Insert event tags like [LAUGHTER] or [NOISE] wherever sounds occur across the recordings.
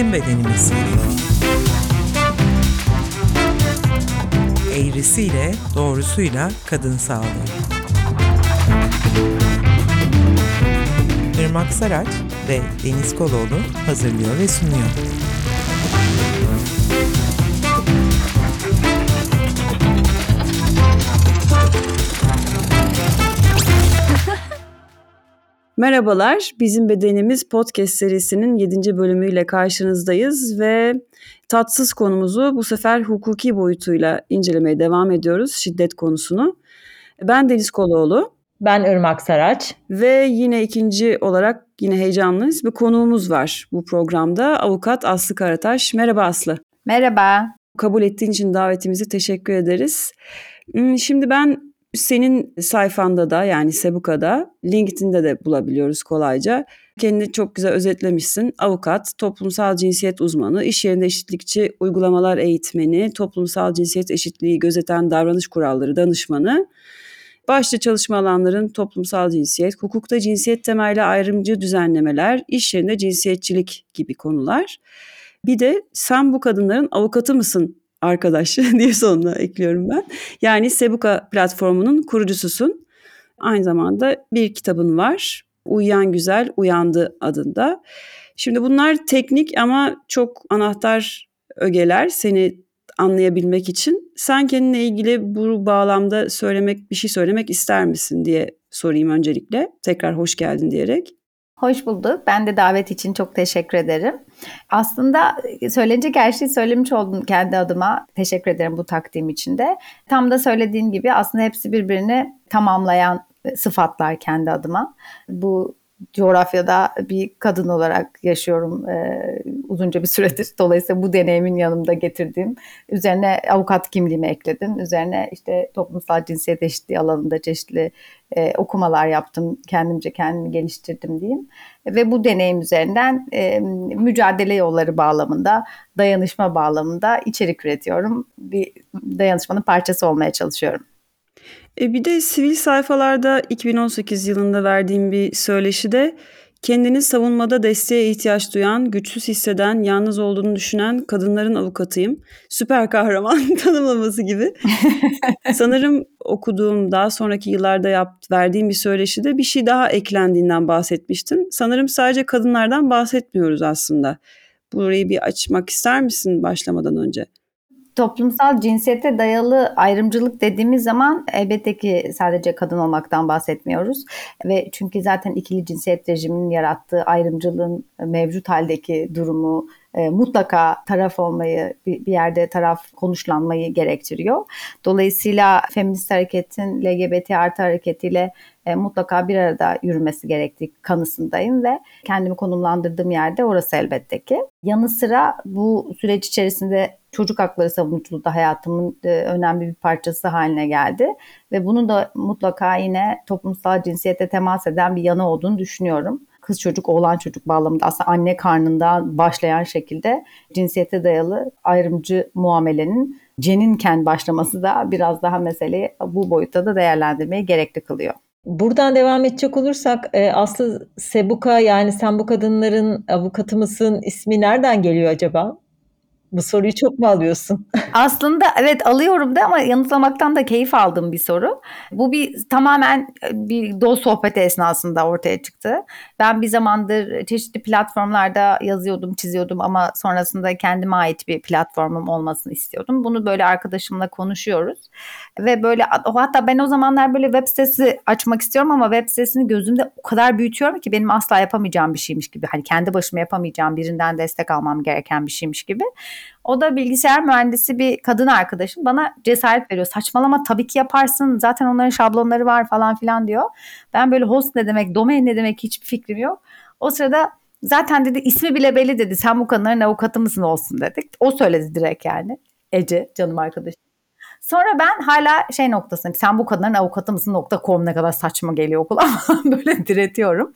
Bizim Bedenimiz. Eğrisiyle, doğrusuyla kadın sağlığı. Irmak Saraç ve Deniz Koloğlu hazırlıyor ve sunuyor. Merhabalar, Bizim Bedenimiz podcast serisinin 7. bölümüyle karşınızdayız ve tatsız konumuzu bu sefer hukuki boyutuyla incelemeye devam ediyoruz, şiddet konusunu. Ben Deniz Koloğlu. Ben Irmak Saraç. Ve yine ikinci olarak yine heyecanlıyız bir konuğumuz var bu programda. Avukat Aslı Karataş. Merhaba Aslı. Merhaba. Kabul ettiğin için davetimizi teşekkür ederiz. Hmm, şimdi ben senin sayfanda da yani Sebuka'da, LinkedIn'de de bulabiliyoruz kolayca. Kendini çok güzel özetlemişsin. Avukat, toplumsal cinsiyet uzmanı, iş yerinde eşitlikçi uygulamalar eğitmeni, toplumsal cinsiyet eşitliği gözeten davranış kuralları danışmanı. Başta çalışma alanların toplumsal cinsiyet, hukukta cinsiyet temelli ayrımcı düzenlemeler, iş yerinde cinsiyetçilik gibi konular. Bir de sen bu kadınların avukatı mısın arkadaş [LAUGHS] diye sonuna ekliyorum ben. Yani Sebuka platformunun kurucususun. Aynı zamanda bir kitabın var. Uyuyan Güzel Uyandı adında. Şimdi bunlar teknik ama çok anahtar ögeler seni anlayabilmek için. Sen kendine ilgili bu bağlamda söylemek bir şey söylemek ister misin diye sorayım öncelikle. Tekrar hoş geldin diyerek. Hoş bulduk. Ben de davet için çok teşekkür ederim. Aslında söylenecek her şeyi söylemiş oldum kendi adıma. Teşekkür ederim bu takdim için de. Tam da söylediğin gibi aslında hepsi birbirini tamamlayan sıfatlar kendi adıma. Bu coğrafyada bir kadın olarak yaşıyorum e, uzunca bir süredir. [LAUGHS] Dolayısıyla bu deneyimin yanımda getirdiğim üzerine avukat kimliğimi ekledim. Üzerine işte toplumsal cinsiyet eşitliği alanında çeşitli e, okumalar yaptım. Kendimce kendimi geliştirdim diyeyim. Ve bu deneyim üzerinden e, mücadele yolları bağlamında, dayanışma bağlamında içerik üretiyorum. Bir dayanışmanın parçası olmaya çalışıyorum. E bir de sivil sayfalarda 2018 yılında verdiğim bir söyleşide kendini savunmada desteğe ihtiyaç duyan, güçsüz hisseden, yalnız olduğunu düşünen kadınların avukatıyım. Süper kahraman [LAUGHS] tanımlaması gibi. [LAUGHS] Sanırım okuduğum daha sonraki yıllarda yapt, verdiğim bir söyleşide bir şey daha eklendiğinden bahsetmiştin. Sanırım sadece kadınlardan bahsetmiyoruz aslında. Burayı bir açmak ister misin başlamadan önce? Toplumsal cinsiyete dayalı ayrımcılık dediğimiz zaman elbette ki sadece kadın olmaktan bahsetmiyoruz. Ve çünkü zaten ikili cinsiyet rejiminin yarattığı ayrımcılığın mevcut haldeki durumu e, mutlaka taraf olmayı, bir, bir yerde taraf konuşlanmayı gerektiriyor. Dolayısıyla feminist hareketin LGBT artı hareketiyle e, mutlaka bir arada yürümesi gerektiği kanısındayım ve kendimi konumlandırdığım yerde orası elbette ki. Yanı sıra bu süreç içerisinde çocuk hakları savunuculuğu da hayatımın e, önemli bir parçası haline geldi ve bunun da mutlaka yine toplumsal cinsiyete temas eden bir yanı olduğunu düşünüyorum kız çocuk oğlan çocuk bağlamında aslında anne karnından başlayan şekilde cinsiyete dayalı ayrımcı muamelenin ceninken başlaması da biraz daha meseleyi bu boyutta da değerlendirmeyi gerekli kılıyor. Buradan devam edecek olursak e, Aslı Sebuka yani sen bu kadınların avukatı mısın ismi nereden geliyor acaba? Bu soruyu çok mu alıyorsun? [LAUGHS] Aslında evet alıyorum da ama yanıtlamaktan da keyif aldığım bir soru. Bu bir tamamen e, bir dost sohbeti esnasında ortaya çıktı. Ben bir zamandır çeşitli platformlarda yazıyordum, çiziyordum ama sonrasında kendime ait bir platformum olmasını istiyordum. Bunu böyle arkadaşımla konuşuyoruz. Ve böyle hatta ben o zamanlar böyle web sitesi açmak istiyorum ama web sitesini gözümde o kadar büyütüyorum ki benim asla yapamayacağım bir şeymiş gibi. Hani kendi başıma yapamayacağım birinden destek almam gereken bir şeymiş gibi. O da bilgisayar mühendisi bir kadın arkadaşım bana cesaret veriyor. Saçmalama tabii ki yaparsın. Zaten onların şablonları var falan filan diyor. Ben böyle host ne demek, domain ne demek hiçbir fikrim yok. O sırada zaten dedi ismi bile belli dedi. Sen bu kadınların avukatı mısın olsun dedik. O söyledi direkt yani. Ece canım arkadaşım. Sonra ben hala şey noktasındayım. Sen bu kadınların avukatı mısın nokta com ne kadar saçma geliyor okul ama [LAUGHS] böyle diretiyorum.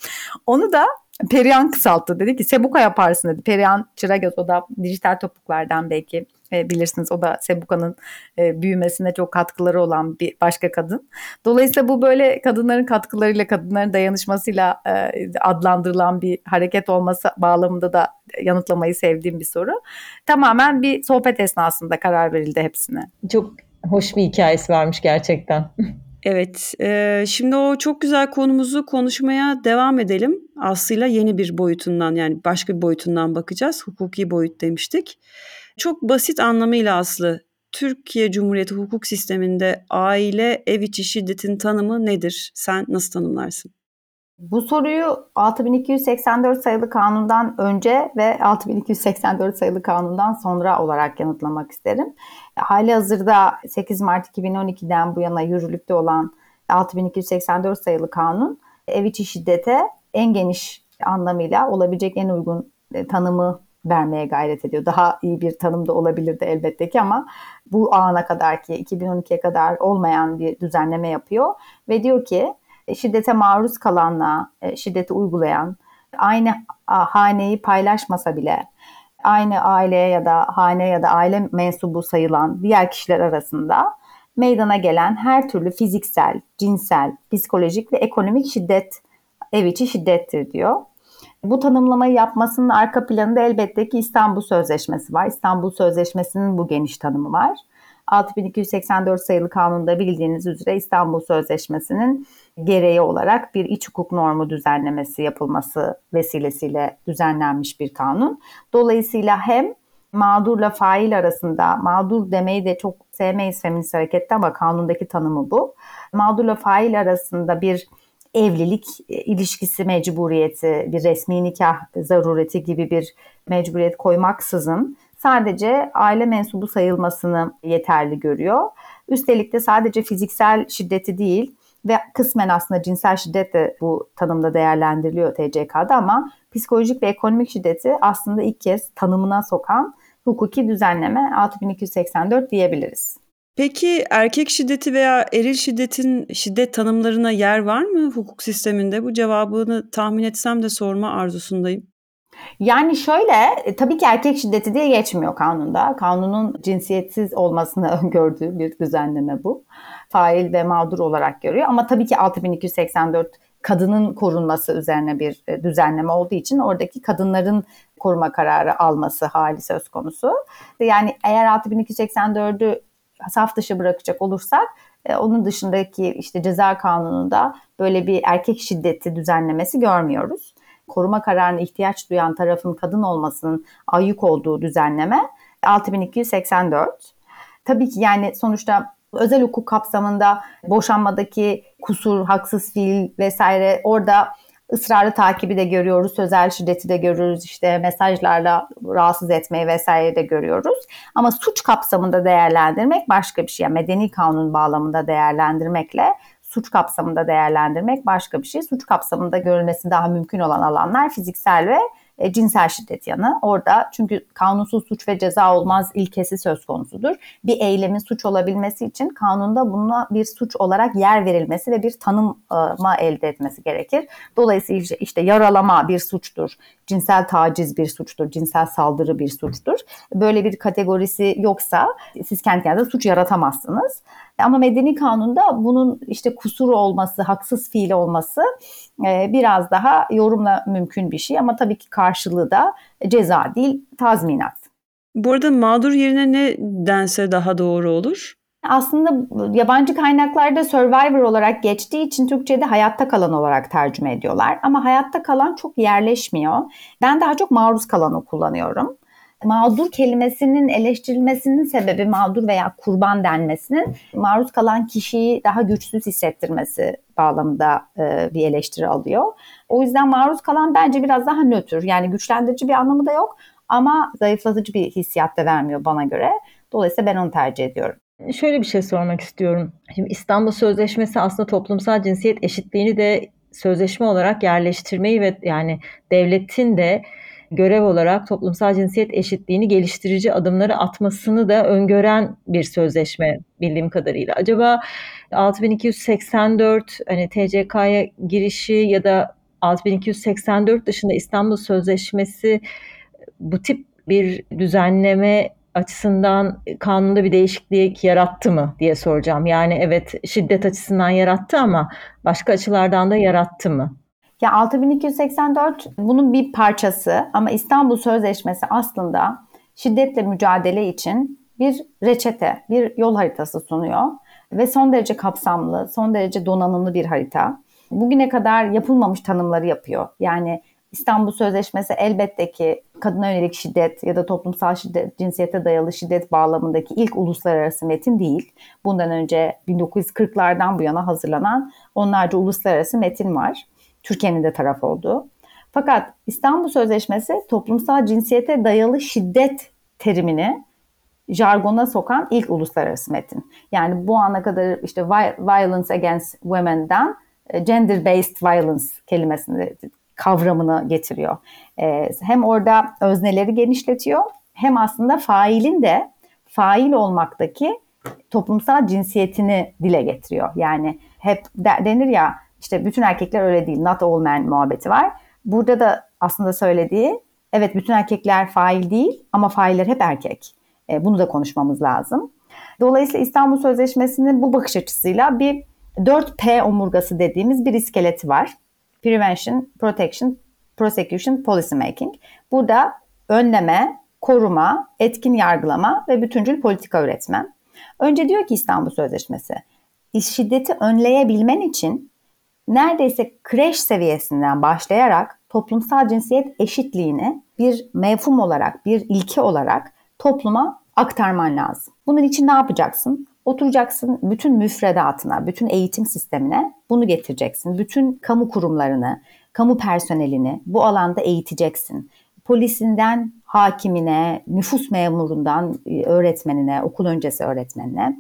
Onu da Perihan kısalttı. Dedi ki Sebuka yaparsın dedi. Perihan Çıragöz o da dijital topuklardan belki E, bilirsiniz o da Sebuka'nın e, büyümesine çok katkıları olan bir başka kadın. Dolayısıyla bu böyle kadınların katkılarıyla, kadınların dayanışmasıyla e, adlandırılan bir hareket olması bağlamında da yanıtlamayı sevdiğim bir soru. Tamamen bir sohbet esnasında karar verildi hepsine. Çok hoş bir hikayesi varmış gerçekten. Evet, e, şimdi o çok güzel konumuzu konuşmaya devam edelim. Aslı'yla yeni bir boyutundan yani başka bir boyutundan bakacağız. Hukuki boyut demiştik. Çok basit anlamıyla Aslı, Türkiye Cumhuriyeti hukuk sisteminde aile ev içi şiddetin tanımı nedir? Sen nasıl tanımlarsın? Bu soruyu 6284 sayılı kanundan önce ve 6284 sayılı kanundan sonra olarak yanıtlamak isterim. Hali hazırda 8 Mart 2012'den bu yana yürürlükte olan 6284 sayılı kanun ev içi şiddete en geniş anlamıyla olabilecek en uygun e, tanımı vermeye gayret ediyor. Daha iyi bir tanım da olabilirdi elbette ki ama bu ana kadar ki 2012'ye kadar olmayan bir düzenleme yapıyor ve diyor ki şiddete maruz kalanla e, şiddeti uygulayan aynı haneyi paylaşmasa bile aynı aileye ya da hane ya da aile mensubu sayılan diğer kişiler arasında meydana gelen her türlü fiziksel, cinsel, psikolojik ve ekonomik şiddet ev içi şiddettir diyor. Bu tanımlamayı yapmasının arka planında elbette ki İstanbul Sözleşmesi var. İstanbul Sözleşmesi'nin bu geniş tanımı var. 6284 sayılı kanunda bildiğiniz üzere İstanbul Sözleşmesi'nin gereği olarak bir iç hukuk normu düzenlemesi yapılması vesilesiyle düzenlenmiş bir kanun. Dolayısıyla hem mağdurla fail arasında, mağdur demeyi de çok sevmeyiz feminist harekette ama kanundaki tanımı bu. Mağdurla fail arasında bir evlilik e, ilişkisi mecburiyeti, bir resmi nikah zarureti gibi bir mecburiyet koymaksızın sadece aile mensubu sayılmasını yeterli görüyor. Üstelik de sadece fiziksel şiddeti değil ve kısmen aslında cinsel şiddet de bu tanımda değerlendiriliyor TCK'da ama psikolojik ve ekonomik şiddeti aslında ilk kez tanımına sokan hukuki düzenleme 6284 diyebiliriz. Peki erkek şiddeti veya eril şiddetin şiddet tanımlarına yer var mı hukuk sisteminde? Bu cevabını tahmin etsem de sorma arzusundayım. Yani şöyle e, tabii ki erkek şiddeti diye geçmiyor kanunda. Kanunun cinsiyetsiz olmasını [LAUGHS] öngördüğü bir düzenleme bu. Fail ve mağdur olarak görüyor ama tabii ki 6284 kadının korunması üzerine bir e, düzenleme olduğu için oradaki kadınların koruma kararı alması hali söz konusu. Yani eğer 6284'ü saf dışı bırakacak olursak e, onun dışındaki işte ceza kanununda böyle bir erkek şiddeti düzenlemesi görmüyoruz. Koruma kararına ihtiyaç duyan tarafın kadın olmasının ayyuk olduğu düzenleme 6284. Tabii ki yani sonuçta özel hukuk kapsamında boşanmadaki kusur, haksız fiil vesaire orada ısrarlı takibi de görüyoruz, sözel şiddeti de görüyoruz, işte mesajlarla rahatsız etmeyi vesaire de görüyoruz. Ama suç kapsamında değerlendirmek başka bir şey. Yani medeni kanun bağlamında değerlendirmekle suç kapsamında değerlendirmek başka bir şey. Suç kapsamında görülmesi daha mümkün olan alanlar fiziksel ve e, cinsel şiddet yanı. Orada çünkü kanunsuz suç ve ceza olmaz ilkesi söz konusudur. Bir eylemin suç olabilmesi için kanunda buna bir suç olarak yer verilmesi ve bir tanıma elde etmesi gerekir. Dolayısıyla işte yaralama bir suçtur, cinsel taciz bir suçtur, cinsel saldırı bir suçtur. Böyle bir kategorisi yoksa siz kendi kendinize suç yaratamazsınız. Ama medeni kanunda bunun işte kusur olması, haksız fiil olması e, biraz daha yorumla mümkün bir şey. Ama tabii ki karşılığı da ceza değil, tazminat. Bu arada mağdur yerine ne dense daha doğru olur? Aslında yabancı kaynaklarda survivor olarak geçtiği için Türkçe'de hayatta kalan olarak tercüme ediyorlar. Ama hayatta kalan çok yerleşmiyor. Ben daha çok maruz kalanı kullanıyorum mağdur kelimesinin eleştirilmesinin sebebi mağdur veya kurban denmesinin maruz kalan kişiyi daha güçsüz hissettirmesi bağlamında e, bir eleştiri alıyor. O yüzden maruz kalan bence biraz daha nötr. Yani güçlendirici bir anlamı da yok ama zayıflatıcı bir hissiyat da vermiyor bana göre. Dolayısıyla ben onu tercih ediyorum. Şöyle bir şey sormak istiyorum. Şimdi İstanbul Sözleşmesi aslında toplumsal cinsiyet eşitliğini de sözleşme olarak yerleştirmeyi ve yani devletin de görev olarak toplumsal cinsiyet eşitliğini geliştirici adımları atmasını da öngören bir sözleşme bildiğim kadarıyla. Acaba 6284 hani TCK'ya girişi ya da 6284 dışında İstanbul Sözleşmesi bu tip bir düzenleme açısından kanunda bir değişiklik yarattı mı diye soracağım. Yani evet şiddet açısından yarattı ama başka açılardan da yarattı mı? Ya 6284 bunun bir parçası ama İstanbul Sözleşmesi aslında şiddetle mücadele için bir reçete, bir yol haritası sunuyor ve son derece kapsamlı, son derece donanımlı bir harita. Bugüne kadar yapılmamış tanımları yapıyor. Yani İstanbul Sözleşmesi elbette ki kadına yönelik şiddet ya da toplumsal şiddet, cinsiyete dayalı şiddet bağlamındaki ilk uluslararası metin değil. Bundan önce 1940'lardan bu yana hazırlanan onlarca uluslararası metin var. Türkiye'nin de taraf olduğu. Fakat İstanbul Sözleşmesi toplumsal cinsiyete dayalı şiddet terimini jargona sokan ilk uluslararası metin. Yani bu ana kadar işte violence against women'den gender based violence kelimesini kavramını getiriyor. E, hem orada özneleri genişletiyor hem aslında failin de fail olmaktaki toplumsal cinsiyetini dile getiriyor. Yani hep denir ya işte bütün erkekler öyle değil, not all men muhabbeti var. Burada da aslında söylediği evet bütün erkekler fail değil ama failler hep erkek. E, bunu da konuşmamız lazım. Dolayısıyla İstanbul Sözleşmesi'nin bu bakış açısıyla bir 4P omurgası dediğimiz bir iskeleti var. Prevention, Protection, Prosecution, Policy Making. Burada önleme, koruma, etkin yargılama ve bütüncül politika üretme. Önce diyor ki İstanbul Sözleşmesi, şiddeti önleyebilmen için neredeyse kreş seviyesinden başlayarak toplumsal cinsiyet eşitliğini bir mevhum olarak, bir ilke olarak topluma aktarman lazım. Bunun için ne yapacaksın? Oturacaksın bütün müfredatına, bütün eğitim sistemine bunu getireceksin. Bütün kamu kurumlarını, kamu personelini bu alanda eğiteceksin. Polisinden hakimine, nüfus memurundan e, öğretmenine, okul öncesi öğretmenine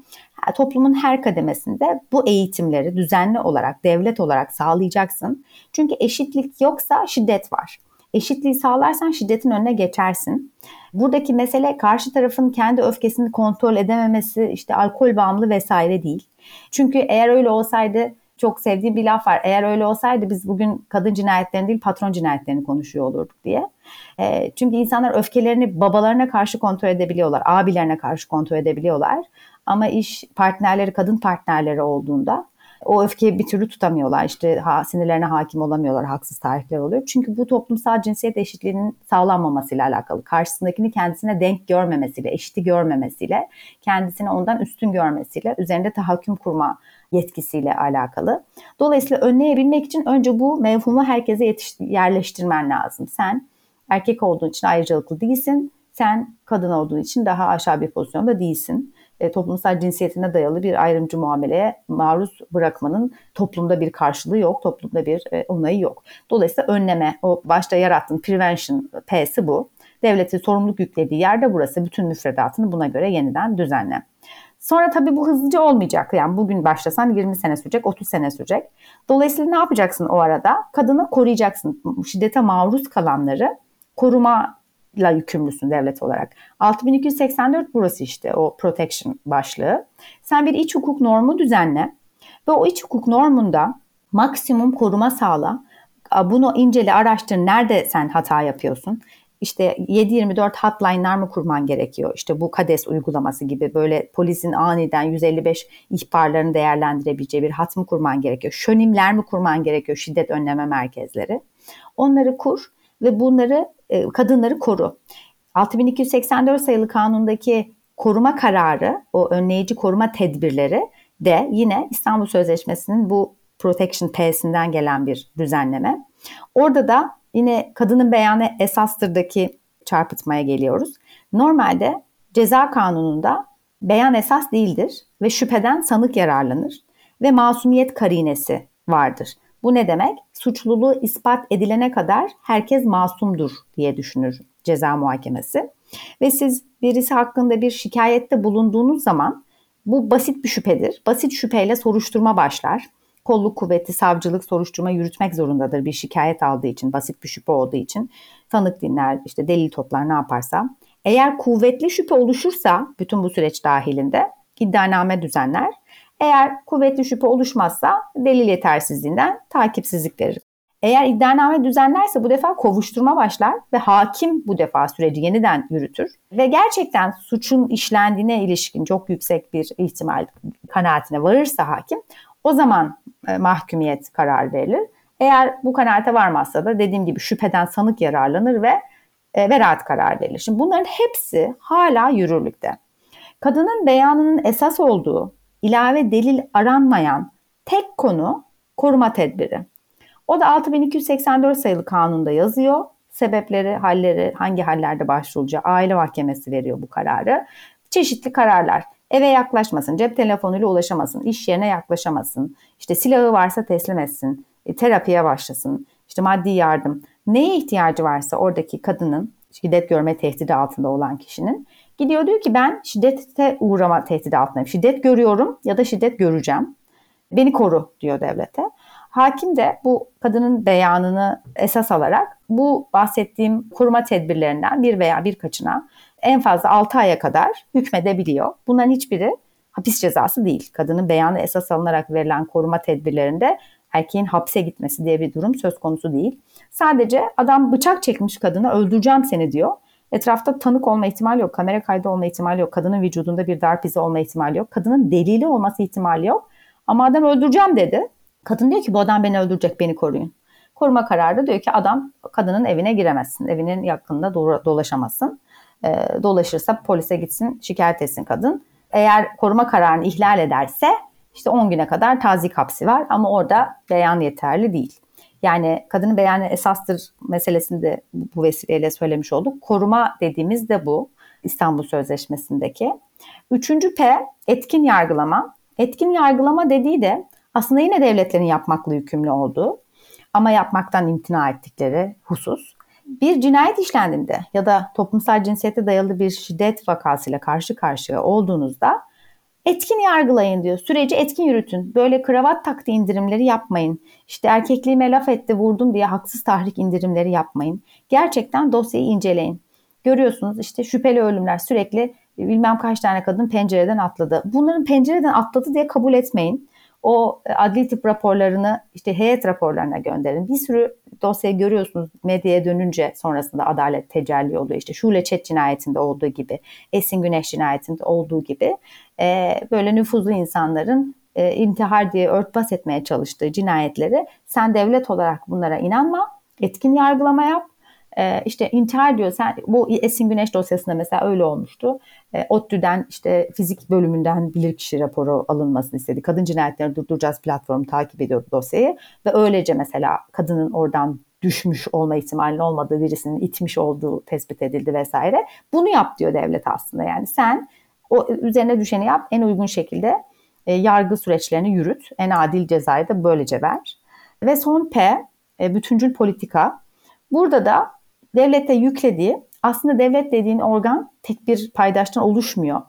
toplumun her kademesinde bu eğitimleri düzenli olarak, devlet olarak sağlayacaksın. Çünkü eşitlik yoksa şiddet var. Eşitliği sağlarsan şiddetin önüne geçersin. Buradaki mesele karşı tarafın kendi öfkesini kontrol edememesi, işte alkol bağımlı vesaire değil. Çünkü eğer öyle olsaydı çok sevdiği bir laf var. Eğer öyle olsaydı biz bugün kadın cinayetlerini değil patron cinayetlerini konuşuyor olurduk diye. E, çünkü insanlar öfkelerini babalarına karşı kontrol edebiliyorlar, abilerine karşı kontrol edebiliyorlar. Ama iş partnerleri, kadın partnerleri olduğunda o öfkeyi bir türlü tutamıyorlar. İşte ha, sinirlerine hakim olamıyorlar, haksız tarihler oluyor. Çünkü bu toplumsal cinsiyet eşitliğinin sağlanmamasıyla alakalı. Karşısındakini kendisine denk görmemesiyle, eşiti görmemesiyle, kendisini ondan üstün görmesiyle, üzerinde tahakküm kurma yetkisiyle alakalı. Dolayısıyla önleyebilmek için önce bu mevhumu herkese yerleştirmen lazım. Sen erkek olduğun için ayrıcalıklı değilsin. Sen kadın olduğun için daha aşağı bir pozisyonda değilsin e, toplumsal cinsiyetine dayalı bir ayrımcı muameleye maruz bırakmanın toplumda bir karşılığı yok, toplumda bir e, onayı yok. Dolayısıyla önleme, o başta yarattığın prevention P'si bu. Devletin sorumluluk yüklediği yerde burası. Bütün müfredatını buna göre yeniden düzenle. Sonra tabii bu hızlıca olmayacak. Yani bugün başlasan 20 sene sürecek, 30 sene sürecek. Dolayısıyla ne yapacaksın o arada? Kadını koruyacaksın. Şiddete maruz kalanları koruma la yükümlüsün devlet olarak. 6284 burası işte o protection başlığı. Sen bir iç hukuk normu düzenle ve o iç hukuk normunda maksimum koruma sağla. Bunu incele, araştır. Nerede sen hata yapıyorsun? İşte 7-24 hotline'lar mı kurman gerekiyor? İşte bu KADES uygulaması gibi böyle polisin aniden 155 ihbarlarını değerlendirebileceği bir hat mı kurman gerekiyor? Şönimler mi kurman gerekiyor? Şiddet önleme merkezleri. Onları kur ve bunları e, kadınları koru. 6284 sayılı kanundaki koruma kararı, o önleyici koruma tedbirleri de yine İstanbul Sözleşmesi'nin bu Protection P'sinden gelen bir düzenleme. Orada da yine kadının beyanı esastırdaki çarpıtmaya geliyoruz. Normalde ceza kanununda beyan esas değildir ve şüpheden sanık yararlanır ve masumiyet karinesi vardır. Bu ne demek? Suçluluğu ispat edilene kadar herkes masumdur diye düşünür ceza muhakemesi. Ve siz birisi hakkında bir şikayette bulunduğunuz zaman bu basit bir şüphedir. Basit şüpheyle soruşturma başlar. Kolluk kuvveti, savcılık soruşturma yürütmek zorundadır bir şikayet aldığı için, basit bir şüphe olduğu için. Tanık dinler, işte delil toplar ne yaparsa. Eğer kuvvetli şüphe oluşursa bütün bu süreç dahilinde iddianame düzenler eğer kuvvetli şüphe oluşmazsa delil yetersizliğinden takipsizlik verir. Eğer iddianame düzenlerse bu defa kovuşturma başlar ve hakim bu defa süreci yeniden yürütür. Ve gerçekten suçun işlendiğine ilişkin çok yüksek bir ihtimal kanaatine varırsa hakim o zaman e, mahkumiyet kararı verilir. Eğer bu kanaate varmazsa da dediğim gibi şüpheden sanık yararlanır ve e, verahat kararı verilir. Şimdi bunların hepsi hala yürürlükte. Kadının beyanının esas olduğu, ilave delil aranmayan tek konu koruma tedbiri. O da 6284 sayılı kanunda yazıyor. Sebepleri, halleri, hangi hallerde başvurulacağı aile mahkemesi veriyor bu kararı. Çeşitli kararlar. Eve yaklaşmasın, cep telefonuyla ulaşamasın, iş yerine yaklaşamasın, işte silahı varsa teslim etsin, e, terapiye başlasın, işte maddi yardım. Neye ihtiyacı varsa oradaki kadının, şiddet görme tehdidi altında olan kişinin gidiyor diyor ki ben şiddete uğrama tehdidi altındayım. Şiddet görüyorum ya da şiddet göreceğim. Beni koru diyor devlete. Hakim de bu kadının beyanını esas alarak bu bahsettiğim koruma tedbirlerinden bir veya birkaçına en fazla 6 aya kadar hükmedebiliyor. Bunların hiçbiri hapis cezası değil. Kadının beyanı esas alınarak verilen koruma tedbirlerinde erkeğin hapse gitmesi diye bir durum söz konusu değil. Sadece adam bıçak çekmiş kadına öldüreceğim seni diyor. Etrafta tanık olma ihtimali yok, kamera kaydı olma ihtimali yok, kadının vücudunda bir darp izi olma ihtimali yok, kadının delili olması ihtimali yok. Ama adam öldüreceğim dedi. Kadın diyor ki bu adam beni öldürecek, beni koruyun. Koruma kararı diyor ki adam kadının evine giremezsin, evinin yakınında dolaşamazsın. E, dolaşırsa polise gitsin, şikayet etsin kadın. Eğer koruma kararını ihlal ederse işte 10 güne kadar tazik hapsi var ama orada beyan yeterli değil. Yani kadının beyanı esastır meselesinde bu vesileyle söylemiş olduk. Koruma dediğimiz de bu İstanbul Sözleşmesi'ndeki. Üçüncü P etkin yargılama. Etkin yargılama dediği de aslında yine devletlerin yapmakla yükümlü olduğu ama yapmaktan imtina ettikleri husus. Bir cinayet işlendiğinde ya da toplumsal cinsiyete dayalı bir şiddet vakasıyla karşı karşıya olduğunuzda etkin yargılayın diyor. Süreci etkin yürütün. Böyle kravat taktı indirimleri yapmayın. İşte erkekliğime laf etti vurdum diye haksız tahrik indirimleri yapmayın. Gerçekten dosyayı inceleyin. Görüyorsunuz işte şüpheli ölümler sürekli bilmem kaç tane kadın pencereden atladı. Bunların pencereden atladı diye kabul etmeyin o e, adli tıp raporlarını işte heyet raporlarına gönderin. Bir sürü dosyayı görüyorsunuz medyaya dönünce sonrasında adalet tecelli oluyor. İşte Şule Çet cinayetinde olduğu gibi, Esin Güneş cinayetinde olduğu gibi e, böyle nüfuzlu insanların e, intihar diye örtbas etmeye çalıştığı cinayetleri sen devlet olarak bunlara inanma, etkin yargılama yap e, işte intihar diyor. Sen bu Esin Güneş dosyasında mesela öyle olmuştu. E, ODTÜ'den işte fizik bölümünden bilirkişi raporu alınmasını istedi. Kadın cinayetlerini durduracağız platformu takip ediyordu dosyayı ve öylece mesela kadının oradan düşmüş olma ihtimalinin olmadığı birisinin itmiş olduğu tespit edildi vesaire. Bunu yap diyor devlet aslında yani sen o üzerine düşeni yap en uygun şekilde e, yargı süreçlerini yürüt. En adil cezayı da böylece ver. Ve son P e, bütüncül politika. Burada da devlete yüklediği aslında devlet dediğin organ tek bir paydaştan oluşmuyor.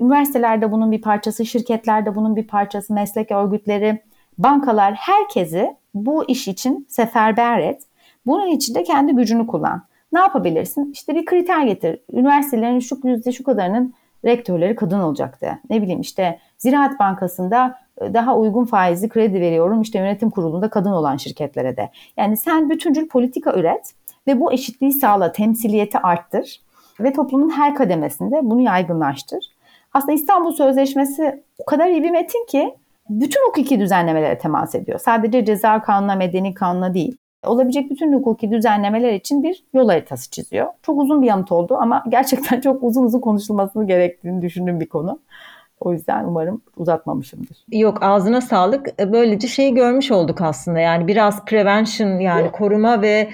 Üniversitelerde bunun bir parçası, şirketlerde bunun bir parçası, meslek örgütleri, bankalar herkesi bu iş için seferber et. Bunun için de kendi gücünü kullan. Ne yapabilirsin? İşte bir kriter getir. Üniversitelerin şu yüzde şu kadarının rektörleri kadın olacaktı. Ne bileyim işte Ziraat Bankası'nda e, daha uygun faizli kredi veriyorum işte yönetim kurulunda kadın olan şirketlere de. Yani sen bütüncül politika üret ve bu eşitliği sağla, temsiliyeti arttır ve toplumun her kademesinde bunu yaygınlaştır. Aslında İstanbul Sözleşmesi o kadar iyi bir metin ki bütün hukuki düzenlemelere temas ediyor. Sadece ceza kanuna, medeni kanuna değil. Olabilecek bütün hukuki düzenlemeler için bir yol haritası çiziyor. Çok uzun bir yanıt oldu ama [LAUGHS] gerçekten çok uzun uzun konuşulmasını gerektiğini düşündüğüm bir konu. O yüzden umarım uzatmamışımdır. Yok ağzına sağlık. Böylece şeyi görmüş olduk aslında. Yani biraz prevention yani koruma ve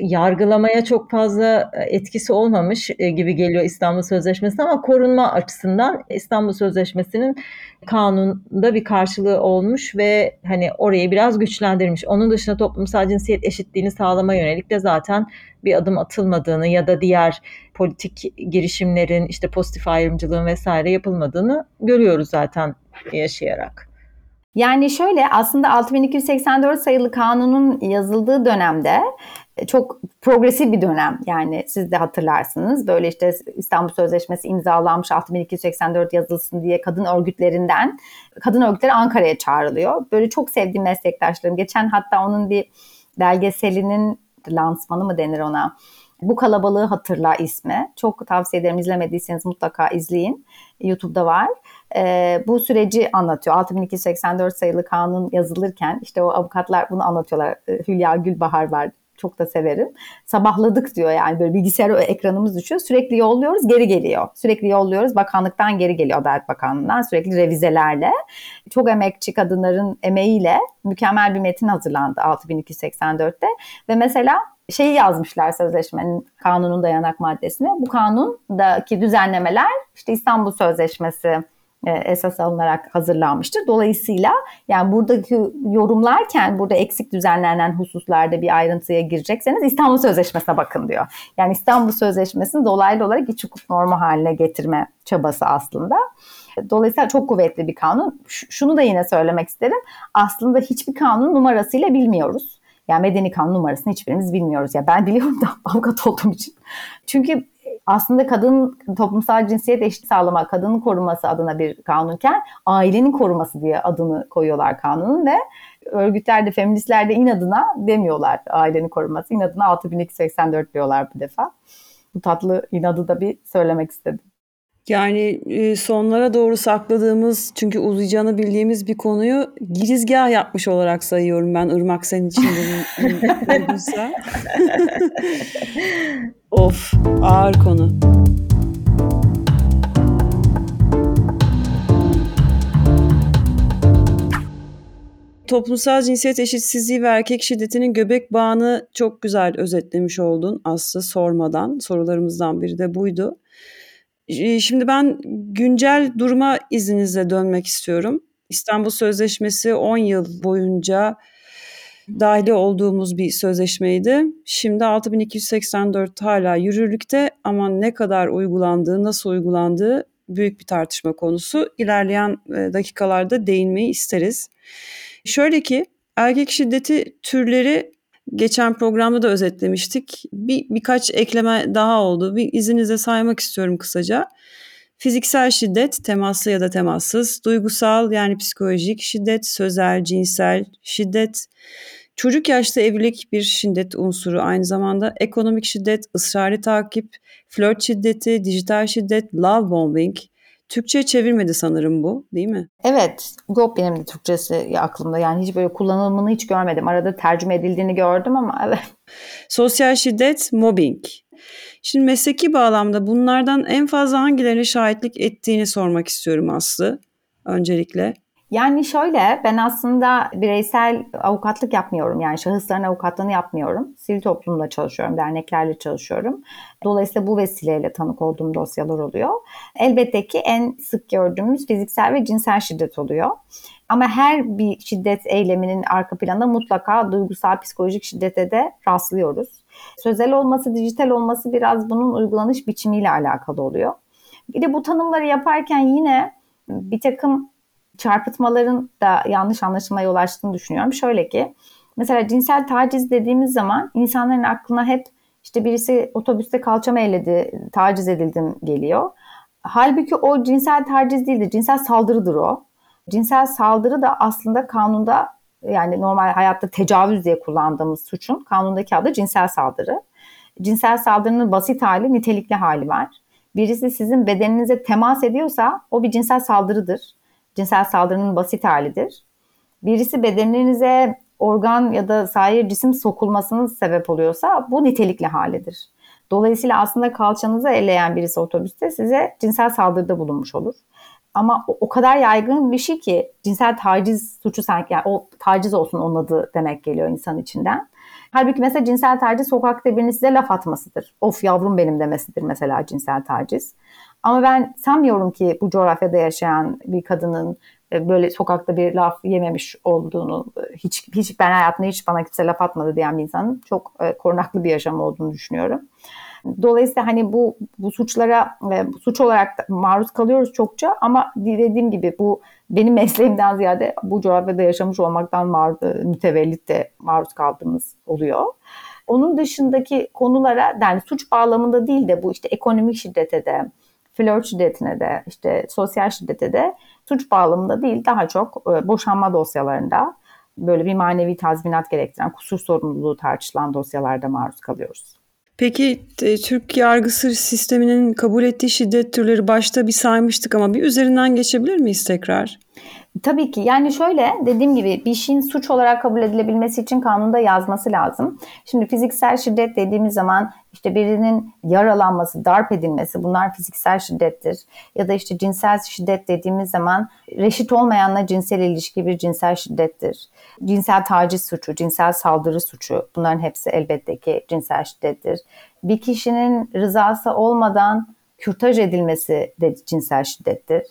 yargılamaya çok fazla e, etkisi olmamış e, gibi geliyor İstanbul Sözleşmesi ama korunma açısından İstanbul Sözleşmesi'nin kanunda bir karşılığı olmuş ve hani orayı biraz güçlendirmiş. Onun dışında toplumsal cinsiyet eşitliğini sağlama yönelik de zaten bir adım atılmadığını ya da diğer politik girişimlerin işte pozitif ayrımcılığın vesaire yapılmadığını görüyoruz zaten yaşayarak. Yani şöyle aslında 6284 sayılı kanunun yazıldığı dönemde e, çok progresif bir dönem yani siz de hatırlarsınız. Böyle işte İstanbul Sözleşmesi imzalanmış 6284 yazılsın diye kadın örgütlerinden kadın örgütleri Ankara'ya çağrılıyor. Böyle çok sevdiğim meslektaşlarım. Geçen hatta onun bir belgeselinin lansmanı mı denir ona? Bu kalabalığı hatırla ismi. Çok tavsiye ederim izlemediyseniz mutlaka izleyin. YouTube'da var. Ee, bu süreci anlatıyor. 6284 sayılı kanun yazılırken işte o avukatlar bunu anlatıyorlar. Hülya Gülbahar var çok da severim. Sabahladık diyor yani böyle bilgisayar ekranımız düşüyor. Sürekli yolluyoruz geri geliyor. Sürekli yolluyoruz bakanlıktan geri geliyor Adalet Bakanlığı'ndan sürekli revizelerle. Çok emekçi kadınların emeğiyle mükemmel bir metin hazırlandı 6284'te. Ve mesela şeyi yazmışlar sözleşmenin kanunun dayanak maddesine. Bu kanundaki düzenlemeler işte İstanbul Sözleşmesi e, esas alınarak hazırlanmıştır. Dolayısıyla yani buradaki yorumlarken burada eksik düzenlenen hususlarda bir ayrıntıya girecekseniz İstanbul Sözleşmesi'ne bakın diyor. Yani İstanbul Sözleşmesi'ni dolaylı olarak iç hukuk normu haline getirme çabası aslında. Dolayısıyla çok kuvvetli bir kanun. Şunu da yine söylemek isterim. Aslında hiçbir kanun numarasıyla bilmiyoruz. Yani medeni kanun numarasını hiçbirimiz bilmiyoruz. Ya ben biliyorum da [LAUGHS] avukat olduğum için. Çünkü aslında kadın toplumsal cinsiyet eşit sağlama, kadının koruması adına bir kanunken ailenin koruması diye adını koyuyorlar kanunun ve örgütlerde, feministlerde inadına demiyorlar ailenin koruması. İnadına 6284 diyorlar bu defa. Bu tatlı inadı da bir söylemek istedim. Yani e, sonlara doğru sakladığımız çünkü uzayacağını bildiğimiz bir konuyu girizgah yapmış olarak sayıyorum ben Irmak senin için. Of ağır konu. Toplumsal cinsiyet eşitsizliği ve erkek şiddetinin göbek bağını çok güzel özetlemiş oldun Aslı sormadan. Sorularımızdan biri de buydu. Şimdi ben güncel duruma izninizle dönmek istiyorum. İstanbul Sözleşmesi 10 yıl boyunca dahili olduğumuz bir sözleşmeydi. Şimdi 6284 hala yürürlükte ama ne kadar uygulandığı, nasıl uygulandığı büyük bir tartışma konusu. İlerleyen dakikalarda değinmeyi isteriz. Şöyle ki erkek şiddeti türleri geçen programda da özetlemiştik. Bir birkaç ekleme daha oldu. Bir izninizle saymak istiyorum kısaca. Fiziksel şiddet, temaslı ya da temassız, duygusal yani psikolojik şiddet, sözel, cinsel şiddet, çocuk yaşta evlilik bir şiddet unsuru aynı zamanda ekonomik şiddet, ısrarlı takip, flört şiddeti, dijital şiddet, love bombing, Türkçe çevirmedi sanırım bu değil mi? Evet. Yok benim de Türkçesi aklımda. Yani hiç böyle kullanılımını hiç görmedim. Arada tercüme edildiğini gördüm ama [LAUGHS] evet. Sosyal şiddet, mobbing. Şimdi mesleki bağlamda bunlardan en fazla hangilerine şahitlik ettiğini sormak istiyorum Aslı. Öncelikle. Yani şöyle ben aslında bireysel avukatlık yapmıyorum. Yani şahısların avukatlığını yapmıyorum. Sivil toplumda çalışıyorum, derneklerle çalışıyorum. Dolayısıyla bu vesileyle tanık olduğum dosyalar oluyor. Elbette ki en sık gördüğümüz fiziksel ve cinsel şiddet oluyor. Ama her bir şiddet eyleminin arka planında mutlaka duygusal psikolojik şiddete de rastlıyoruz. Sözel olması, dijital olması biraz bunun uygulanış biçimiyle alakalı oluyor. Bir de bu tanımları yaparken yine bir takım çarpıtmaların da yanlış anlaşılmaya yol açtığını düşünüyorum. Şöyle ki mesela cinsel taciz dediğimiz zaman insanların aklına hep işte birisi otobüste kalçamı elledi, taciz edildim geliyor. Halbuki o cinsel taciz değildir, cinsel saldırıdır o. Cinsel saldırı da aslında kanunda yani normal hayatta tecavüz diye kullandığımız suçun kanundaki adı cinsel saldırı. Cinsel saldırının basit hali, nitelikli hali var. Birisi sizin bedeninize temas ediyorsa o bir cinsel saldırıdır cinsel saldırının basit halidir. Birisi bedeninize organ ya da sair cisim sokulmasının sebep oluyorsa bu nitelikli halidir. Dolayısıyla aslında kalçanızı elleyen birisi otobüste size cinsel saldırıda bulunmuş olur. Ama o, kadar yaygın bir şey ki cinsel taciz suçu sanki yani o taciz olsun onun adı demek geliyor insan içinden. Halbuki mesela cinsel taciz sokakta birinin size laf atmasıdır. Of yavrum benim demesidir mesela cinsel taciz. Ama ben sanmıyorum ki bu coğrafyada yaşayan bir kadının e, böyle sokakta bir laf yememiş olduğunu e, hiç hiç ben hayatımda hiç bana kimse laf atmadı diyen bir insanın çok e, korunaklı bir yaşam olduğunu düşünüyorum. Dolayısıyla hani bu bu suçlara suç olarak maruz kalıyoruz çokça ama dediğim gibi bu benim mesleğimden ziyade bu coğrafyada yaşamış olmaktan mar- mütevellit de maruz kaldığımız oluyor. Onun dışındaki konulara yani suç bağlamında değil de bu işte ekonomik şiddete de flört şiddetine de işte sosyal şiddete de suç bağlamında değil daha çok e, boşanma dosyalarında böyle bir manevi tazminat gerektiren, kusur sorumluluğu tartışılan dosyalarda maruz kalıyoruz. Peki e, Türk yargısı sisteminin kabul ettiği şiddet türleri başta bir saymıştık ama bir üzerinden geçebilir miyiz tekrar? Tabii ki yani şöyle dediğim gibi bir şeyin suç olarak kabul edilebilmesi için kanunda yazması lazım. Şimdi fiziksel şiddet dediğimiz zaman işte birinin yaralanması, darp edilmesi bunlar fiziksel şiddettir. Ya da işte cinsel şiddet dediğimiz zaman reşit olmayanla cinsel ilişki bir cinsel şiddettir. Cinsel taciz suçu, cinsel saldırı suçu bunların hepsi elbette ki cinsel şiddettir. Bir kişinin rızası olmadan kürtaj edilmesi de cinsel şiddettir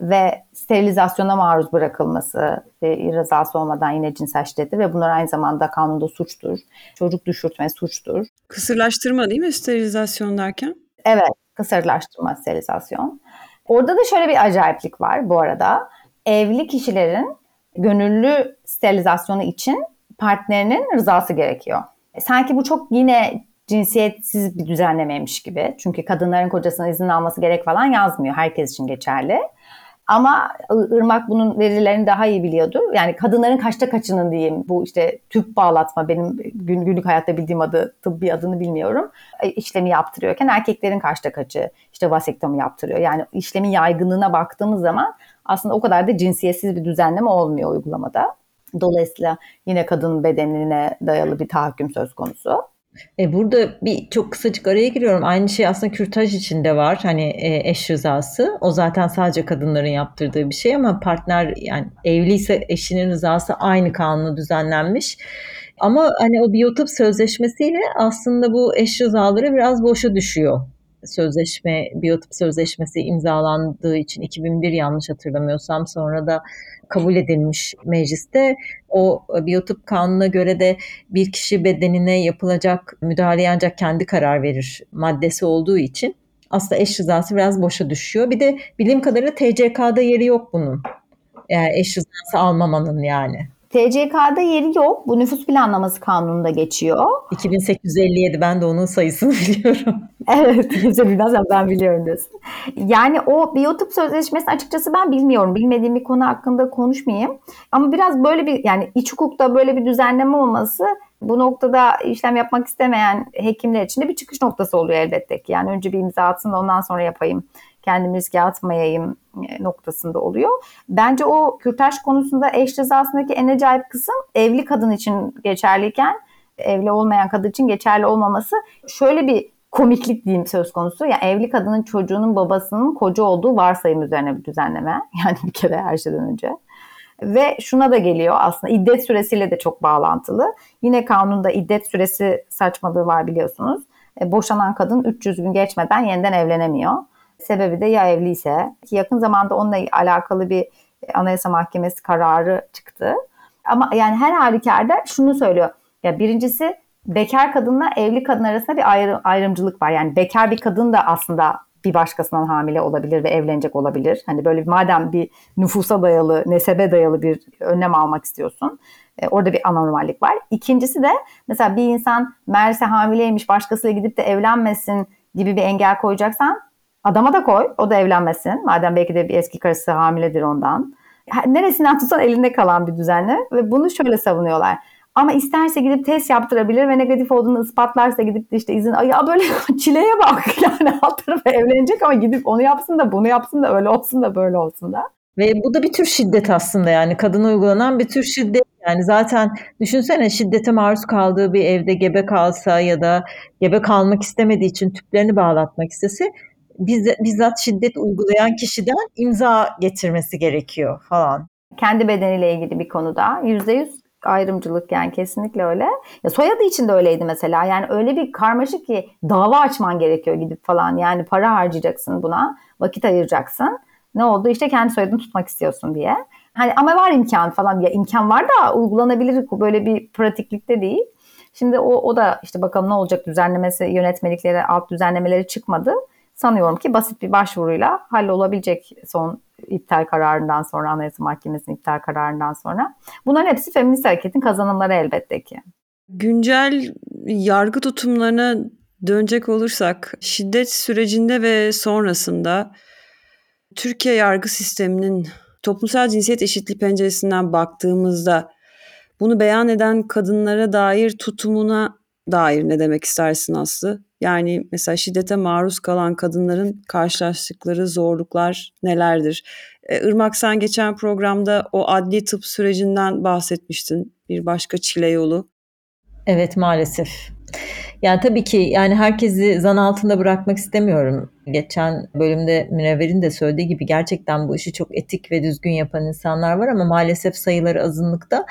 ve sterilizasyona maruz bırakılması ve rızası olmadan yine cinsel şiddettir ve bunlar aynı zamanda kanunda suçtur. Çocuk düşürtme suçtur. Kısırlaştırma değil mi sterilizasyon derken? Evet, kısırlaştırma, sterilizasyon. Orada da şöyle bir acayiplik var bu arada. Evli kişilerin gönüllü sterilizasyonu için partnerinin rızası gerekiyor. Sanki bu çok yine cinsiyetsiz bir düzenlemeymiş gibi. Çünkü kadınların kocasına izin alması gerek falan yazmıyor. Herkes için geçerli. Ama Irmak bunun verilerini daha iyi biliyordu. Yani kadınların kaçta kaçının diyeyim bu işte tüp bağlatma benim gün, günlük hayatta bildiğim adı tıbbi adını bilmiyorum. E, işlemi yaptırıyorken erkeklerin kaçta kaçı işte vasektomi yaptırıyor. Yani işlemin yaygınlığına baktığımız zaman aslında o kadar da cinsiyetsiz bir düzenleme olmuyor uygulamada. Dolayısıyla yine kadın bedenine dayalı bir tahakküm söz konusu. E burada bir çok kısacık araya giriyorum. Aynı şey aslında kürtaj içinde var. Hani e, eş rızası. O zaten sadece kadınların yaptırdığı bir şey ama partner yani evliyse eşinin rızası aynı kanunla düzenlenmiş. Ama hani o biyotop sözleşmesiyle aslında bu eş rızaları biraz boşa düşüyor sözleşme, biyotip sözleşmesi imzalandığı için 2001 yanlış hatırlamıyorsam sonra da kabul edilmiş mecliste. O biyotip kanuna göre de bir kişi bedenine yapılacak müdahale ancak kendi karar verir maddesi olduğu için aslında eş rızası biraz boşa düşüyor. Bir de bilim kadarıyla TCK'da yeri yok bunun. Yani eş rızası almamanın yani. TCK'da yeri yok. Bu nüfus planlaması kanununda geçiyor. 2857 ben de onun sayısını [LAUGHS] biliyorum. evet kimse bilmez ama ben biliyorum diyorsun. Yani o biyotip sözleşmesi açıkçası ben bilmiyorum. Bilmediğim bir konu hakkında konuşmayayım. Ama biraz böyle bir yani iç hukukta böyle bir düzenleme olması bu noktada işlem yapmak istemeyen hekimler için de bir çıkış noktası oluyor elbette ki. Yani önce bir imza atsın da ondan sonra yapayım kendimi riske atmayayım e, noktasında oluyor. Bence o kürtaj konusunda eş rızasındaki en acayip kısım evli kadın için geçerliyken evli olmayan kadın için geçerli olmaması şöyle bir komiklik diyeyim söz konusu. Yani evli kadının çocuğunun babasının koca olduğu varsayım üzerine bir düzenleme. [LAUGHS] Yani bir kere her şeyden önce. Ve şuna da geliyor aslında iddet süresiyle de çok bağlantılı. Yine kanunda iddet süresi saçmalığı var biliyorsunuz. E, boşanan kadın 300 gün geçmeden yeniden evlenemiyor. Sebebi de ya evliyse. Yakın zamanda onunla alakalı bir Anayasa Mahkemesi kararı çıktı. Ama yani her halükarda şunu söylüyor. Ya birincisi bekar kadınla evli kadın arasında bir ayrı, ayrımcılık var. Yani bekar bir kadın da aslında bir başkasından hamile olabilir ve evlenecek olabilir. Hani böyle madem bir nüfusa dayalı, nesebe dayalı bir önlem almak istiyorsun. E, orada bir anormallik var. İkincisi de mesela bir insan meğerse hamileymiş başkasıyla gidip de evlenmesin gibi bir engel koyacaksan Adama da koy. O da evlenmesin. Madem belki de bir eski karısı hamiledir ondan. Neresinden tutsan elinde kalan bir düzenle ve bunu şöyle savunuyorlar. Ama isterse gidip test yaptırabilir ve negatif olduğunu ispatlarsa gidip işte izin ya böyle [LAUGHS] çileye bak [LAUGHS] yani alt tarafı evlenecek ama gidip onu yapsın da bunu yapsın da öyle olsun da böyle olsun da. Ve bu da bir tür şiddet aslında yani kadına uygulanan bir tür şiddet. Yani zaten düşünsene şiddete maruz kaldığı bir evde gebe kalsa ya da gebe kalmak istemediği için tüplerini bağlatmak istese bizzat şiddet uygulayan kişiden imza getirmesi gerekiyor falan. Kendi bedeniyle ilgili bir konuda yüzde yüz ayrımcılık yani kesinlikle öyle. Ya soyadı için de öyleydi mesela. Yani öyle bir karmaşık ki dava açman gerekiyor gidip falan. Yani para harcayacaksın buna, vakit ayıracaksın. Ne oldu? İşte kendi soyadını tutmak istiyorsun diye. Hani ama var imkan falan. Ya imkan var da uygulanabilir böyle bir pratiklikte değil. Şimdi o, o da işte bakalım ne olacak düzenlemesi, yönetmelikleri, alt düzenlemeleri çıkmadı sanıyorum ki basit bir başvuruyla hallolabilecek son iptal kararından sonra, Anayasa Mahkemesi'nin iptal kararından sonra. Bunların hepsi feminist hareketin kazanımları elbette ki. Güncel yargı tutumlarına dönecek olursak şiddet sürecinde ve sonrasında Türkiye yargı sisteminin toplumsal cinsiyet eşitliği penceresinden baktığımızda Bunu beyan eden kadınlara dair tutumuna dair ne demek istersin Aslı? Yani mesela şiddete maruz kalan kadınların karşılaştıkları zorluklar nelerdir? E, Irmak sen geçen programda o adli tıp sürecinden bahsetmiştin. Bir başka çile yolu. Evet maalesef. Yani tabii ki yani herkesi zan altında bırakmak istemiyorum. Geçen bölümde Münevver'in de söylediği gibi gerçekten bu işi çok etik ve düzgün yapan insanlar var ama maalesef sayıları azınlıkta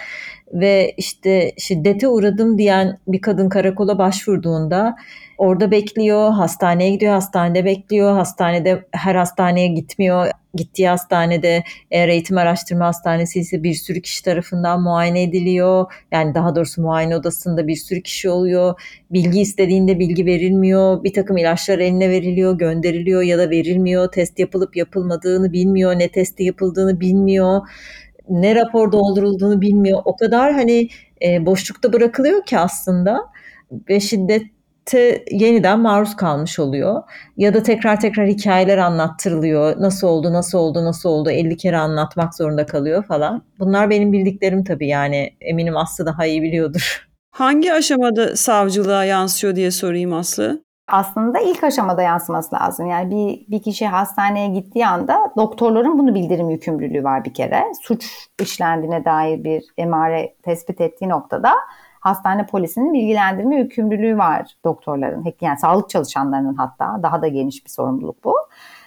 ve işte şiddete uğradım diyen bir kadın karakola başvurduğunda orada bekliyor, hastaneye gidiyor, hastanede bekliyor, hastanede her hastaneye gitmiyor. Gittiği hastanede eğer eğitim araştırma hastanesi ise bir sürü kişi tarafından muayene ediliyor. Yani daha doğrusu muayene odasında bir sürü kişi oluyor. Bilgi istediğinde bilgi verilmiyor. Bir takım ilaçlar eline veriliyor, gönderiliyor ya da verilmiyor. Test yapılıp yapılmadığını bilmiyor, ne testi yapıldığını bilmiyor ne rapor doldurulduğunu bilmiyor. O kadar hani e, boşlukta bırakılıyor ki aslında ve şiddete yeniden maruz kalmış oluyor. Ya da tekrar tekrar hikayeler anlattırılıyor. Nasıl oldu, nasıl oldu, nasıl oldu 50 kere anlatmak zorunda kalıyor falan. Bunlar benim bildiklerim tabii yani eminim Aslı daha iyi biliyordur. Hangi aşamada savcılığa yansıyor diye sorayım Aslı? aslında ilk aşamada yansıması lazım. Yani bir, bir kişi hastaneye gittiği anda doktorların bunu bildirim yükümlülüğü var bir kere. Suç işlendiğine dair bir emare tespit ettiği noktada hastane polisinin bilgilendirme yükümlülüğü var doktorların. Yani sağlık çalışanlarının hatta daha da geniş bir sorumluluk bu.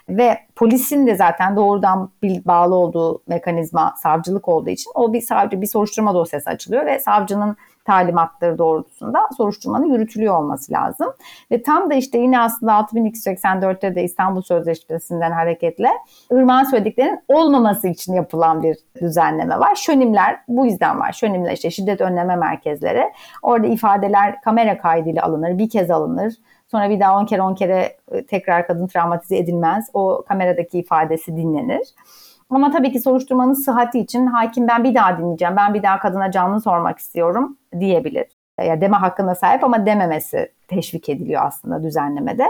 Ve polisin de zaten doğrudan bağlı olduğu mekanizma savcılık olduğu için o bir savcı bir soruşturma dosyası açılıyor ve savcının talimatları doğrultusunda soruşturmanın yürütülüyor olması lazım. Ve tam da işte yine aslında 6284'te de İstanbul Sözleşmesi'nden hareketle Irmak'ın söylediklerinin olmaması için yapılan bir düzenleme var. Şönimler bu yüzden var. Şönimler işte şiddet önleme merkezleri. Orada ifadeler kamera kaydıyla alınır, bir kez alınır. Sonra bir daha 10 kere 10 kere ıı, tekrar kadın travmatize edilmez. O kameradaki ifadesi dinlenir. Ama tabii ki soruşturmanın sıhhati için hakim ben bir daha dinleyeceğim, ben bir daha kadına canlı sormak istiyorum diyebilir. Ya deme hakkına sahip ama dememesi teşvik ediliyor aslında düzenlemede.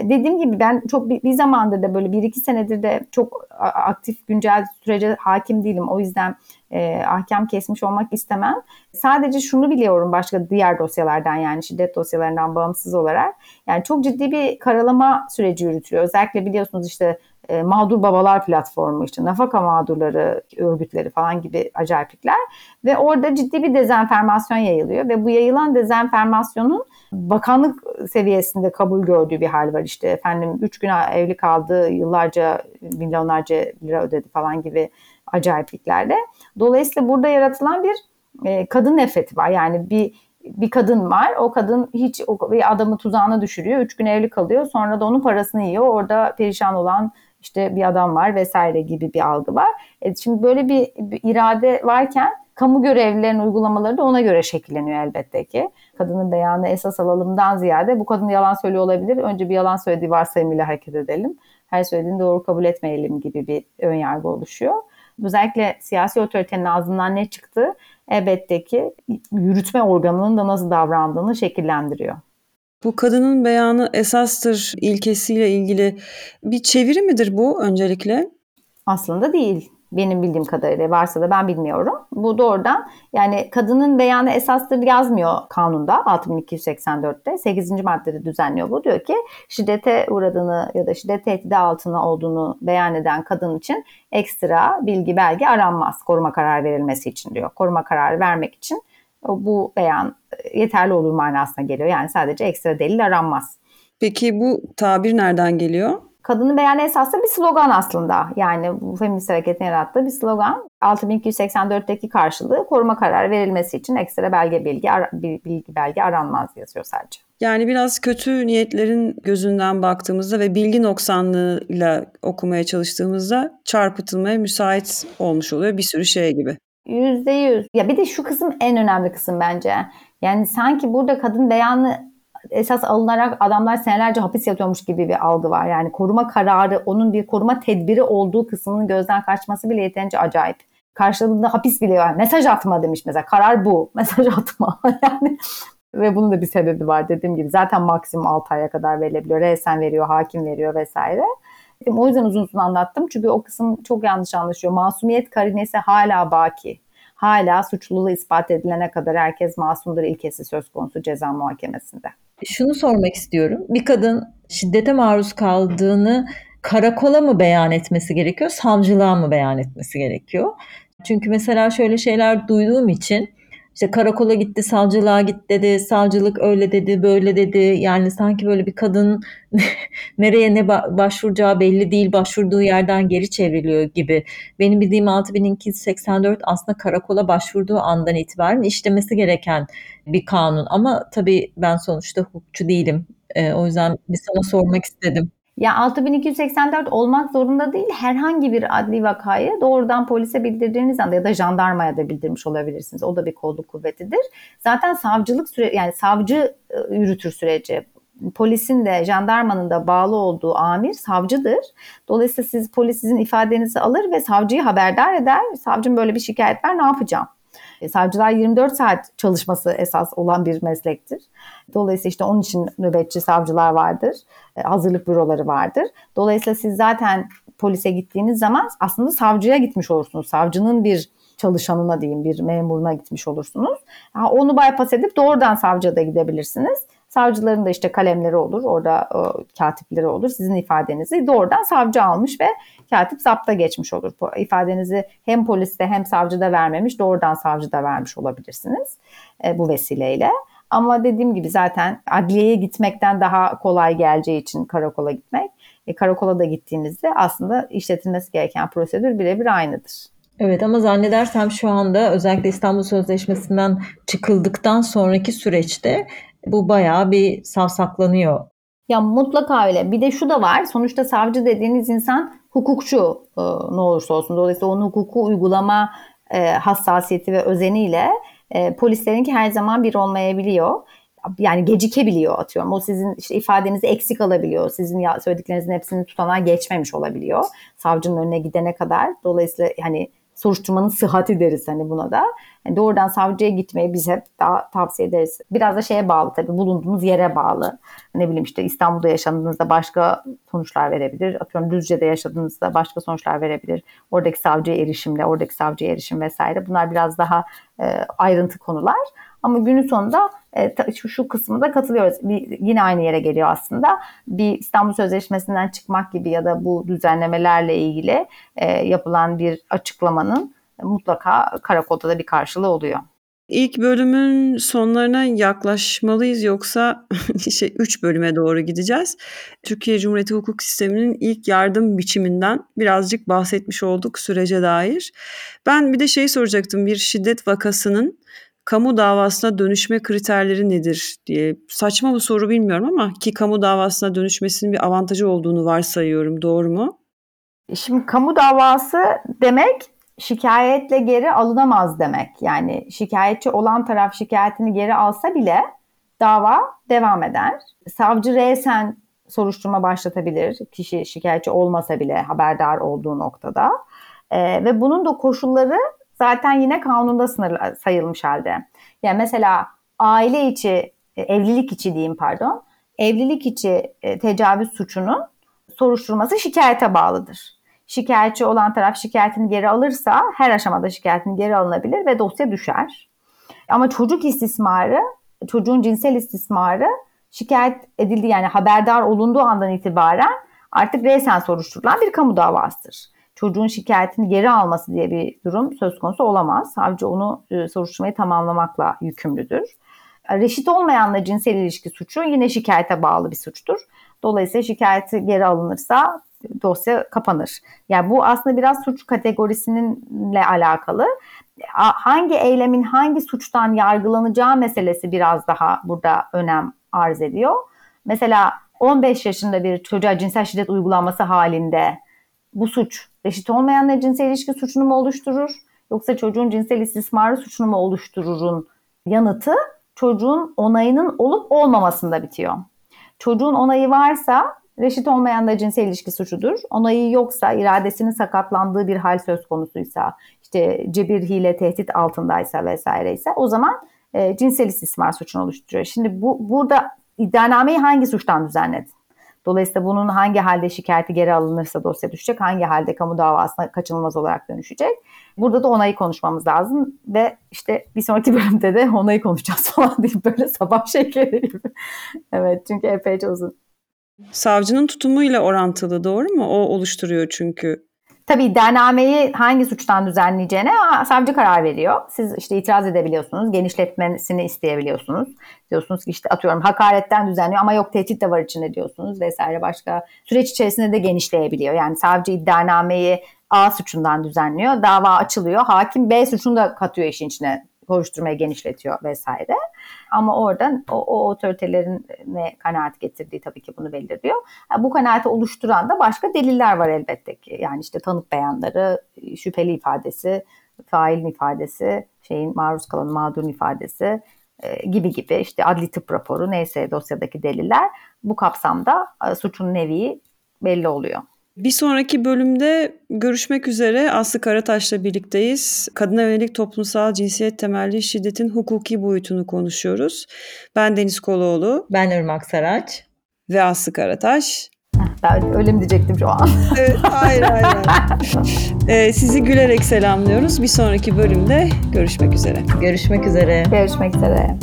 Dediğim gibi ben çok bir, bir zamandır da böyle bir iki senedir de çok aktif güncel sürece hakim değilim. O yüzden e, ahkam kesmiş olmak istemem. Sadece şunu biliyorum başka diğer dosyalardan yani şiddet dosyalarından bağımsız olarak. Yani çok ciddi bir karalama süreci yürütülüyor. Özellikle biliyorsunuz işte e, mağdur babalar platformu işte nafaka mağdurları örgütleri falan gibi acayiplikler ve orada ciddi bir dezenformasyon yayılıyor ve bu yayılan dezenformasyonun bakanlık seviyesinde kabul gördüğü bir hal var işte efendim 3 gün evli kaldı yıllarca milyonlarca lira ödedi falan gibi acayipliklerle. Dolayısıyla burada yaratılan bir e, kadın nefreti var yani bir bir kadın var. O kadın hiç o, bir adamı tuzağına düşürüyor. Üç gün evli kalıyor. Sonra da onun parasını yiyor. Orada perişan olan işte bir adam var vesaire gibi bir algı var. E şimdi böyle bir, bir irade varken kamu görevlilerinin uygulamaları da ona göre şekilleniyor elbette ki. Kadının beyanı esas alalımdan ziyade bu kadın yalan söylüyor olabilir. Önce bir yalan söylediği varsayımıyla hareket edelim. Her söylediğini doğru kabul etmeyelim gibi bir ön yargı oluşuyor. Özellikle siyasi otoritenin ağzından ne çıktı elbette ki yürütme organının da nasıl davrandığını şekillendiriyor. Bu kadının beyanı esastır ilkesiyle ilgili bir çeviri midir bu öncelikle? Aslında değil. Benim bildiğim kadarıyla varsa da ben bilmiyorum. Bu doğrudan yani kadının beyanı esastır yazmıyor kanunda 6284'te. 8. maddede düzenliyor bu. Diyor ki şiddete uğradığını ya da şiddet tehdidi altına olduğunu beyan eden kadın için ekstra bilgi belge aranmaz koruma kararı verilmesi için diyor. Koruma kararı vermek için bu beyan yeterli olur manasına geliyor. Yani sadece ekstra delil aranmaz. Peki bu tabir nereden geliyor? Kadının beyanı esasında bir slogan aslında. Yani bu feminist hareketin yarattığı bir slogan. 6284'teki karşılığı koruma kararı verilmesi için ekstra belge bilgi, bilgi belge aranmaz yazıyor sadece. Yani biraz kötü niyetlerin gözünden baktığımızda ve bilgi noksanlığıyla okumaya çalıştığımızda çarpıtılmaya müsait olmuş oluyor bir sürü şey gibi. Yüzde yüz. Ya bir de şu kısım en önemli kısım bence. Yani sanki burada kadın beyanı esas alınarak adamlar senelerce hapis yatıyormuş gibi bir algı var. Yani koruma kararı, onun bir koruma tedbiri olduğu kısmının gözden kaçması bile yeterince acayip. Karşılığında hapis bile var. Mesaj atma demiş mesela. Karar bu. [LAUGHS] Mesaj atma. [LAUGHS] yani ve bunun da bir sebebi var dediğim gibi. Zaten maksimum 6 aya kadar verilebiliyor. Resen veriyor, hakim veriyor vesaire. O yüzden uzun uzun anlattım. Çünkü o kısım çok yanlış anlaşıyor. Masumiyet karinesi hala baki hala suçluluğu ispat edilene kadar herkes masumdur ilkesi söz konusu ceza muhakemesinde. Şunu sormak istiyorum. Bir kadın şiddete maruz kaldığını karakola mı beyan etmesi gerekiyor, savcılığa mı beyan etmesi gerekiyor? Çünkü mesela şöyle şeyler duyduğum için işte karakola gitti, savcılığa git dedi, savcılık öyle dedi, böyle dedi. Yani sanki böyle bir kadın [LAUGHS] nereye ne başvuracağı belli değil, başvurduğu yerden geri çevriliyor gibi. Benim bildiğim 6284 aslında karakola başvurduğu andan itibaren işlemesi gereken bir kanun. Ama tabii ben sonuçta hukukçu değilim. Ee, o yüzden bir sana sormak istedim. Ya 6284 olmak zorunda değil. Herhangi bir adli vakayı doğrudan polise bildirdiğiniz anda ya da jandarmaya da bildirmiş olabilirsiniz. O da bir kolluk kuvvetidir. Zaten savcılık süre yani savcı e, yürütür süreci. Polisin de jandarmanın da bağlı olduğu amir savcıdır. Dolayısıyla siz polis sizin ifadenizi alır ve savcıyı haberdar eder. Savcım böyle bir şikayet var ne yapacağım? E, savcılar 24 saat çalışması esas olan bir meslektir. Dolayısıyla işte onun için nöbetçi savcılar vardır. E, hazırlık büroları vardır. Dolayısıyla siz zaten polise gittiğiniz zaman aslında savcıya gitmiş olursunuz. Savcının bir çalışanına diyeyim bir memuruna gitmiş olursunuz. Onu bypass edip doğrudan savcıya da gidebilirsiniz. Savcıların da işte kalemleri olur, orada o, katipleri olur. Sizin ifadenizi doğrudan savcı almış ve katip zapta geçmiş olur. İfadenizi hem poliste hem savcıda vermemiş, doğrudan savcıda vermiş olabilirsiniz e, bu vesileyle. Ama dediğim gibi zaten adliyeye gitmekten daha kolay geleceği için karakola gitmek. E, karakola da gittiğinizde aslında işletilmesi gereken prosedür birebir aynıdır. Evet ama zannedersem şu anda özellikle İstanbul Sözleşmesi'nden çıkıldıktan sonraki süreçte bu bayağı bir savsaklanıyor. Ya mutlaka öyle. Bir de şu da var. Sonuçta savcı dediğiniz insan hukukçu e, ne olursa olsun. Dolayısıyla onun hukuku uygulama e, hassasiyeti ve özeniyle e, polislerinki her zaman bir olmayabiliyor. Yani gecikebiliyor atıyorum. O sizin işte ifadenizi eksik alabiliyor. Sizin söylediklerinizin hepsini tutanağa geçmemiş olabiliyor. Savcının önüne gidene kadar. Dolayısıyla hani soruşturmanın sıhhati deriz hani buna da. Yani doğrudan savcıya gitmeyi biz hep daha tavsiye ederiz. Biraz da şeye bağlı tabii bulunduğunuz yere bağlı. Ne bileyim işte İstanbul'da yaşadığınızda başka sonuçlar verebilir. Atıyorum Düzce'de yaşadığınızda başka sonuçlar verebilir. Oradaki savcıya erişimle, oradaki savcıya erişim vesaire. Bunlar biraz daha e, ayrıntı konular. Ama günün sonunda e, şu, kısmında katılıyoruz. Bir, yine aynı yere geliyor aslında. Bir İstanbul Sözleşmesi'nden çıkmak gibi ya da bu düzenlemelerle ilgili e, yapılan bir açıklamanın mutlaka karakolda da bir karşılığı oluyor. İlk bölümün sonlarına yaklaşmalıyız yoksa [LAUGHS] şey 3 bölüme doğru gideceğiz. Türkiye Cumhuriyeti hukuk sisteminin ilk yardım biçiminden birazcık bahsetmiş olduk sürece dair. Ben bir de şey soracaktım. Bir şiddet vakasının kamu davasına dönüşme kriterleri nedir diye. Saçma bir soru bilmiyorum ama ki kamu davasına dönüşmesinin bir avantajı olduğunu varsayıyorum. Doğru mu? Şimdi kamu davası demek şikayetle geri alınamaz demek. Yani şikayetçi olan taraf şikayetini geri alsa bile dava devam eder. Savcı resen soruşturma başlatabilir. Kişi şikayetçi olmasa bile haberdar olduğu noktada. Ee, ve bunun da koşulları zaten yine kanunda sınır sayılmış halde. Yani mesela aile içi, e, evlilik içi diyeyim pardon, evlilik içi e, tecavüz suçunun soruşturması şikayete bağlıdır. Şikayetçi olan taraf şikayetini geri alırsa her aşamada şikayetini geri alınabilir ve dosya düşer. Ama çocuk istismarı, çocuğun cinsel istismarı şikayet edildi yani haberdar olunduğu andan itibaren artık resen soruşturulan bir kamu davasıdır çocuğun şikayetini geri alması diye bir durum söz konusu olamaz. Savcı onu e, soruşturmayı tamamlamakla yükümlüdür. Reşit olmayanla cinsel ilişki suçu yine şikayete bağlı bir suçtur. Dolayısıyla şikayeti geri alınırsa dosya kapanır. Yani bu aslında biraz suç kategorisininle alakalı. Hangi eylemin hangi suçtan yargılanacağı meselesi biraz daha burada önem arz ediyor. Mesela 15 yaşında bir çocuğa cinsel şiddet uygulanması halinde bu suç reşit olmayanla cinsel ilişki suçunu mu oluşturur yoksa çocuğun cinsel istismarı suçunu mu oluştururun yanıtı çocuğun onayının olup olmamasında bitiyor. Çocuğun onayı varsa reşit olmayan da cinsel ilişki suçudur. Onayı yoksa, iradesinin sakatlandığı bir hal söz konusuysa, işte cebir, hile, tehdit altındaysa vesaire ise o zaman e, cinsel istismar suçunu oluşturuyor. Şimdi bu burada iddianameyi hangi suçtan düzenledin? Dolayısıyla bunun hangi halde şikayeti geri alınırsa dosya düşecek, hangi halde kamu davasına kaçınılmaz olarak dönüşecek. Burada da onayı konuşmamız lazım ve işte bir sonraki bölümde de onayı konuşacağız [LAUGHS] falan deyip böyle sabah şekeri gibi. evet çünkü epeyce uzun. Savcının tutumuyla orantılı doğru mu? O oluşturuyor çünkü. Tabii iddianameyi hangi suçtan düzenleyeceğine savcı karar veriyor. Siz işte itiraz edebiliyorsunuz, genişletmesini isteyebiliyorsunuz. Diyorsunuz ki işte atıyorum hakaretten düzenliyor ama yok tehdit de var içinde diyorsunuz vesaire başka. Süreç içerisinde de genişleyebiliyor. Yani savcı iddianameyi A suçundan düzenliyor, dava açılıyor. Hakim B suçunu da katıyor işin içine soruşturmayı genişletiyor vesaire. Ama oradan o, o otoritelerin ne kanaat getirdiği tabii ki bunu belirliyor. Bu kanaati oluşturan da başka deliller var elbette ki. Yani işte tanık beyanları, şüpheli ifadesi, failin ifadesi, şeyin maruz kalan mağdurun ifadesi e, gibi gibi işte adli tıp raporu neyse dosyadaki deliller bu kapsamda e, suçun nevi belli oluyor. Bir sonraki bölümde görüşmek üzere Aslı Karataş'la birlikteyiz. Kadına yönelik toplumsal cinsiyet temelli şiddetin hukuki boyutunu konuşuyoruz. Ben Deniz Koloğlu Ben Irmak Saraç. ve Aslı Karataş. Ben öyle mi diyecektim şu an? [LAUGHS] Evet, hayır hayır. [LAUGHS] Ee, sizi gülerek selamlıyoruz. Bir sonraki bölümde görüşmek üzere. Görüşmek üzere. Görüşmek üzere.